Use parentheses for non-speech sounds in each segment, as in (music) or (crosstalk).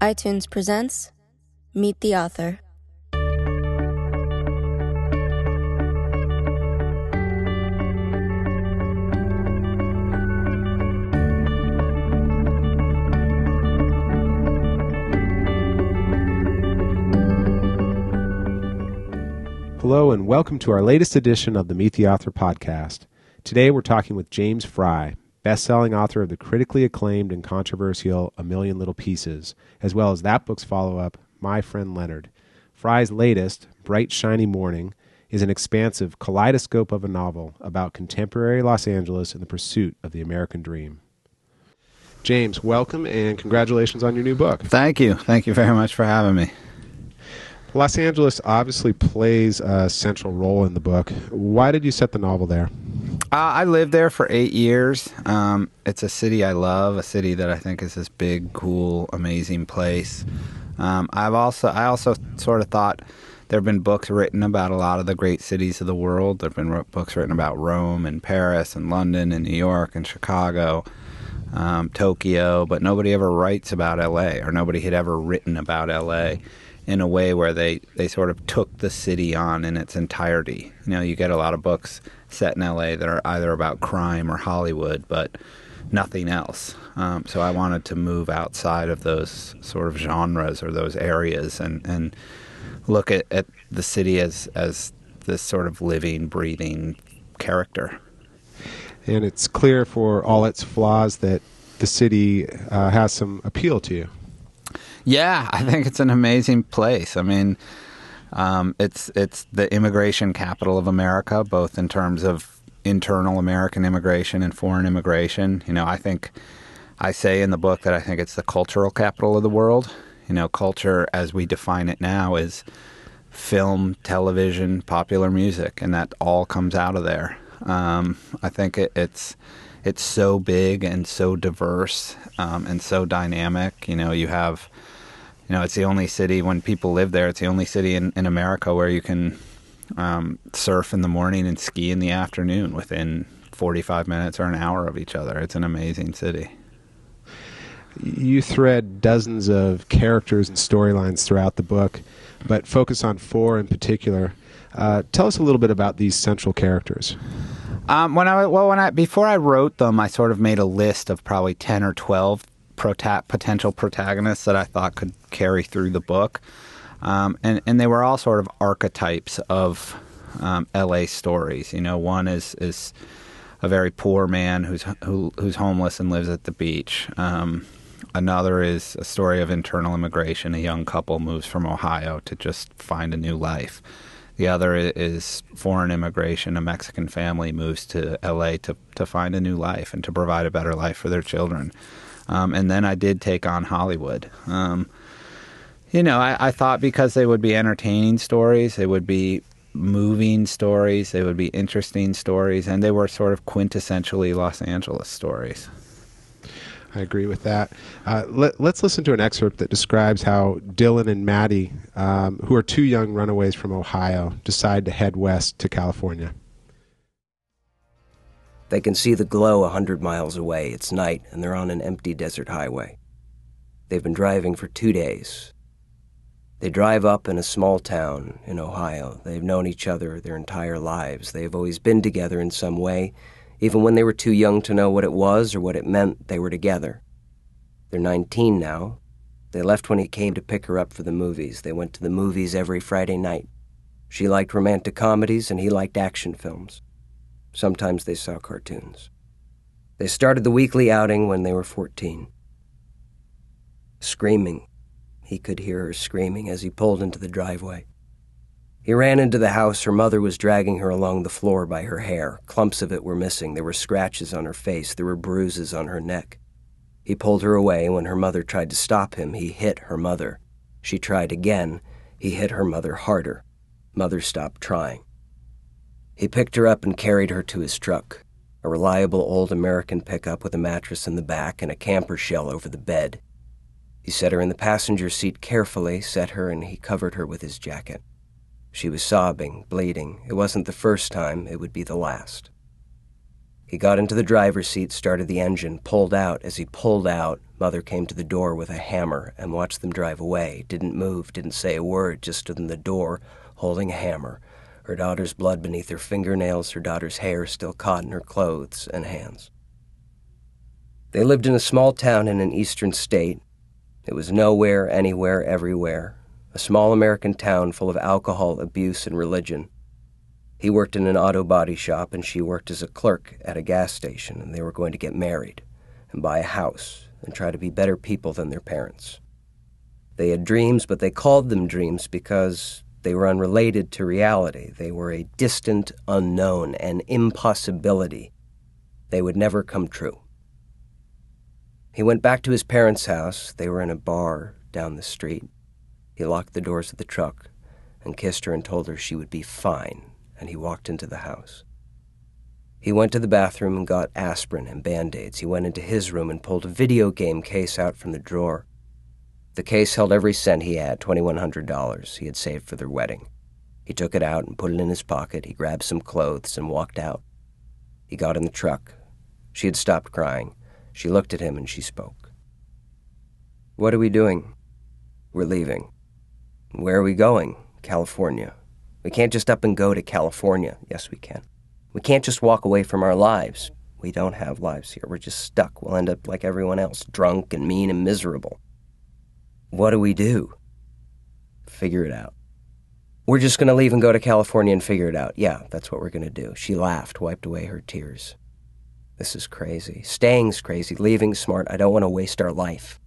iTunes presents Meet the Author. Hello, and welcome to our latest edition of the Meet the Author podcast. Today we're talking with James Frey, best-selling author of the critically acclaimed and controversial A Million Little Pieces, as well as that book's follow-up, My Friend Leonard. Frey's latest, Bright Shiny Morning, is an expansive kaleidoscope of a novel about contemporary Los Angeles and the pursuit of the American dream. James, welcome and congratulations on your new book. Thank you. Thank you very much for having me. Los Angeles obviously plays a central role in the book. Why did you set the novel there? Uh, I lived there for eight years. Um, it's a city I love, a city that I think is this big, cool, amazing place. Um, I've also, I also sort of thought there have been books written about a lot of the great cities of the world. There have been books written about Rome and Paris and London and New York and Chicago, um, Tokyo, but nobody ever writes about L.A. or nobody had ever written about L.A in a way where they, they sort of took the city on in its entirety. You know, you get a lot of books set in LA that are either about crime or Hollywood, but nothing else. Um, so I wanted to move outside of those sort of genres or those areas and, and look at, at the city as, as this sort of living, breathing character. And it's clear for all its flaws that the city uh, has some appeal to you. Yeah, I think it's an amazing place. I mean, um, it's it's the immigration capital of America, both in terms of internal American immigration and foreign immigration. You know, I think I say in the book that I think it's the cultural capital of the world. You know, culture as we define it now is film, television, popular music, and that all comes out of there. Um, I think it, it's it's so big and so diverse um, and so dynamic. You know, you have you know, it's the only city when people live there. It's the only city in, in America where you can um, surf in the morning and ski in the afternoon within 45 minutes or an hour of each other. It's an amazing city. You thread dozens of characters and storylines throughout the book, but focus on four in particular. Uh, tell us a little bit about these central characters. Um, when I well, when I before I wrote them, I sort of made a list of probably ten or twelve prota- potential protagonists that I thought could carry through the book. Um, and, and they were all sort of archetypes of um, LA stories. You know, one is, is a very poor man who's, who, who's homeless and lives at the beach. Um, another is a story of internal immigration. A young couple moves from Ohio to just find a new life. The other is foreign immigration. A Mexican family moves to LA to, to find a new life and to provide a better life for their children. Um, and then I did take on Hollywood. Um, you know, I, I, thought because they would be entertaining stories, they would be moving stories, they would be interesting stories, and they were sort of quintessentially Los Angeles stories. I agree with that. Uh, let, us listen to an excerpt that describes how Dylan and Maddie, um, who are two young runaways from Ohio, decide to head west to California. They can see the glow a hundred miles away. It's night, and they're on an empty desert highway. They've been driving for two days. They drive up in a small town in Ohio. They've known each other their entire lives. They have always been together in some way. Even when they were too young to know what it was or what it meant, they were together. They're 19 now. They left when he came to pick her up for the movies. They went to the movies every Friday night. She liked romantic comedies, and he liked action films. Sometimes they saw cartoons. They started the weekly outing when they were 14. Screaming. He could hear her screaming as he pulled into the driveway. He ran into the house. Her mother was dragging her along the floor by her hair. Clumps of it were missing. There were scratches on her face. There were bruises on her neck. He pulled her away. When her mother tried to stop him, he hit her mother. She tried again. He hit her mother harder. Mother stopped trying. He picked her up and carried her to his truck, a reliable old American pickup with a mattress in the back and a camper shell over the bed. He set her in the passenger seat carefully, set her, and he covered her with his jacket. She was sobbing, bleeding. It wasn't the first time, it would be the last. He got into the driver's seat, started the engine, pulled out. As he pulled out, Mother came to the door with a hammer and watched them drive away. Didn't move, didn't say a word, just stood in the door holding a hammer. Her daughter's blood beneath her fingernails, her daughter's hair still caught in her clothes and hands. They lived in a small town in an eastern state. It was nowhere, anywhere, everywhere. A small American town full of alcohol, abuse, and religion. He worked in an auto body shop, and she worked as a clerk at a gas station, and they were going to get married and buy a house and try to be better people than their parents. They had dreams, but they called them dreams because they were unrelated to reality. They were a distant unknown, an impossibility. They would never come true. He went back to his parents' house. They were in a bar down the street. He locked the doors of the truck and kissed her and told her she would be fine and he walked into the house. He went to the bathroom and got aspirin and band aids. He went into his room and pulled a video game case out from the drawer. The case held every cent he had $2,100 he had saved for their wedding. He took it out and put it in his pocket. He grabbed some clothes and walked out. He got in the truck. She had stopped crying. She looked at him and she spoke. What are we doing? We're leaving. Where are we going? California. We can't just up and go to California. Yes, we can. We can't just walk away from our lives. We don't have lives here. We're just stuck. We'll end up like everyone else, drunk and mean and miserable. What do we do? Figure it out. We're just going to leave and go to California and figure it out. Yeah, that's what we're going to do. She laughed, wiped away her tears. This is crazy. Staying's crazy. Leaving's smart. I don't want to waste our life.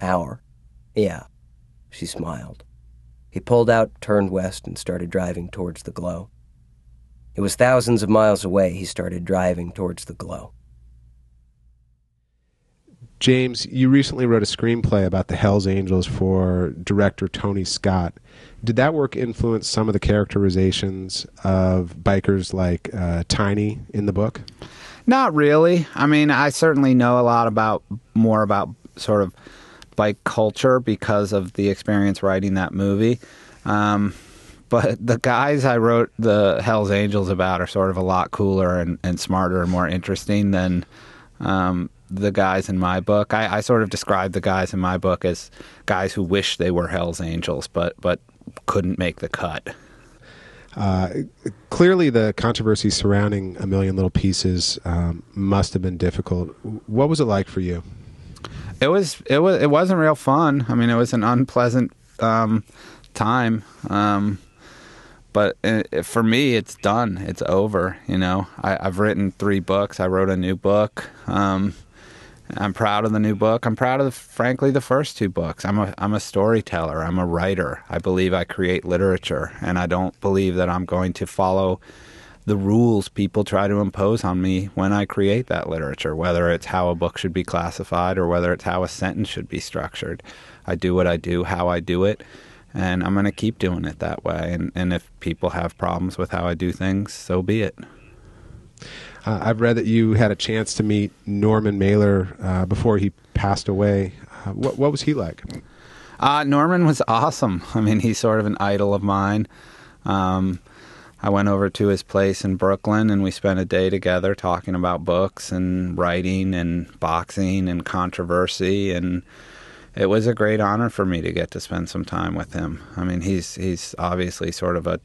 Our. Yeah. She smiled. He pulled out, turned west, and started driving towards the glow. It was thousands of miles away he started driving towards the glow. James, you recently wrote a screenplay about the Hells Angels for director Tony Scott. Did that work influence some of the characterizations of bikers like uh, Tiny in the book? Not really. I mean, I certainly know a lot about more about sort of bike culture because of the experience writing that movie. Um, but the guys I wrote the Hells Angels about are sort of a lot cooler and, and smarter and more interesting than um, the guys in my book. I, I, sort of describe the guys in my book as guys who wish they were Hells Angels, but but couldn't make the cut. Uh, clearly, the controversy surrounding A Million Little Pieces um, must have been difficult. What was it like for you? It was it was it wasn't real fun. I mean, it was an unpleasant um, time. Um, but it, for me, it's done. It's over. You know, I, have written three books. I wrote a new book. Um, I'm proud of the new book. I'm proud of, the, frankly, the first two books. I'm a I'm a storyteller. I'm a writer. I believe I create literature, and I don't believe that I'm going to follow the rules people try to impose on me when I create that literature, whether it's how a book should be classified or whether it's how a sentence should be structured. I do what I do, how I do it, and I'm going to keep doing it that way. And, and if people have problems with how I do things, so be it. Uh, I've read that you had a chance to meet Norman Mailer uh, before he passed away. Uh, what, what was he like? Uh, Norman was awesome. I mean, he's sort of an idol of mine. Um, I went over to his place in Brooklyn and we spent a day together talking about books and writing and boxing and controversy and it was a great honor for me to get to spend some time with him. I mean, he's he's obviously sort of a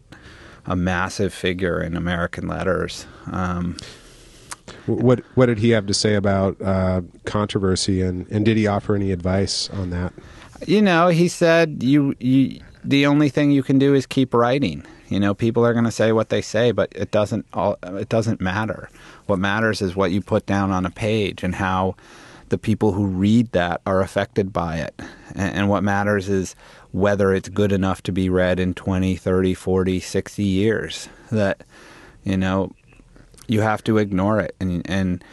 a massive figure in American letters. Um, what what did he have to say about uh, controversy and, and did he offer any advice on that? You know, he said you you the only thing you can do is keep writing you know, people are going to say what they say, but it doesn't all, it doesn't matter. What matters is what you put down on a page and how the people who read that are affected by it. And, and what matters is whether it's good enough to be read in 20, 30, 40, 60 years. That you know, you have to ignore it and and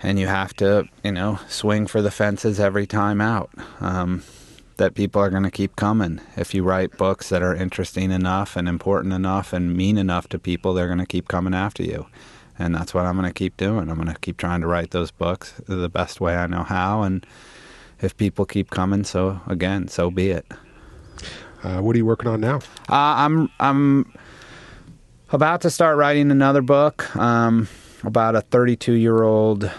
and you have to, you know, swing for the fences every time out. Um, that people are going to keep coming. If you write books that are interesting enough and important enough and mean enough to people, they're going to keep coming after you. And that's what I'm going to keep doing. I'm going to keep trying to write those books the best way I know how. And if people keep coming, so again, so be it. Uh, what are you working on now? Uh, I'm I'm about to start writing another book. Um, about a 32 year old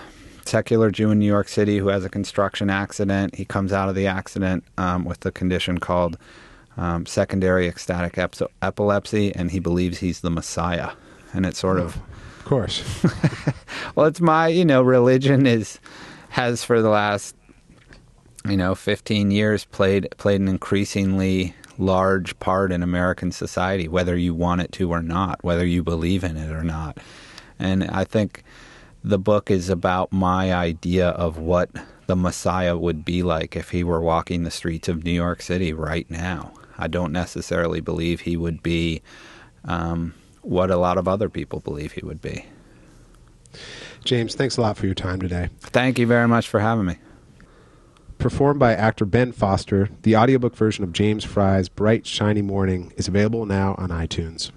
secular Jew in New York City who has a construction accident. He comes out of the accident um, with a condition called um, secondary ecstatic ep- epilepsy, and he believes he's the Messiah. And it's sort of, Of course. (laughs) well, it's my, you know, religion is has for the last, you know, 15 years played played an increasingly large part in American society, whether you want it to or not, whether you believe in it or not. And I think the book is about my idea of what the Messiah would be like if he were walking the streets of New York City right now. I don't necessarily believe he would be um, what a lot of other people believe he would be. James, thanks a lot for your time today. Thank you very much for having me. Performed by actor Ben Foster, the audiobook version of James Frey's Bright Shiny Morning is available now on iTunes.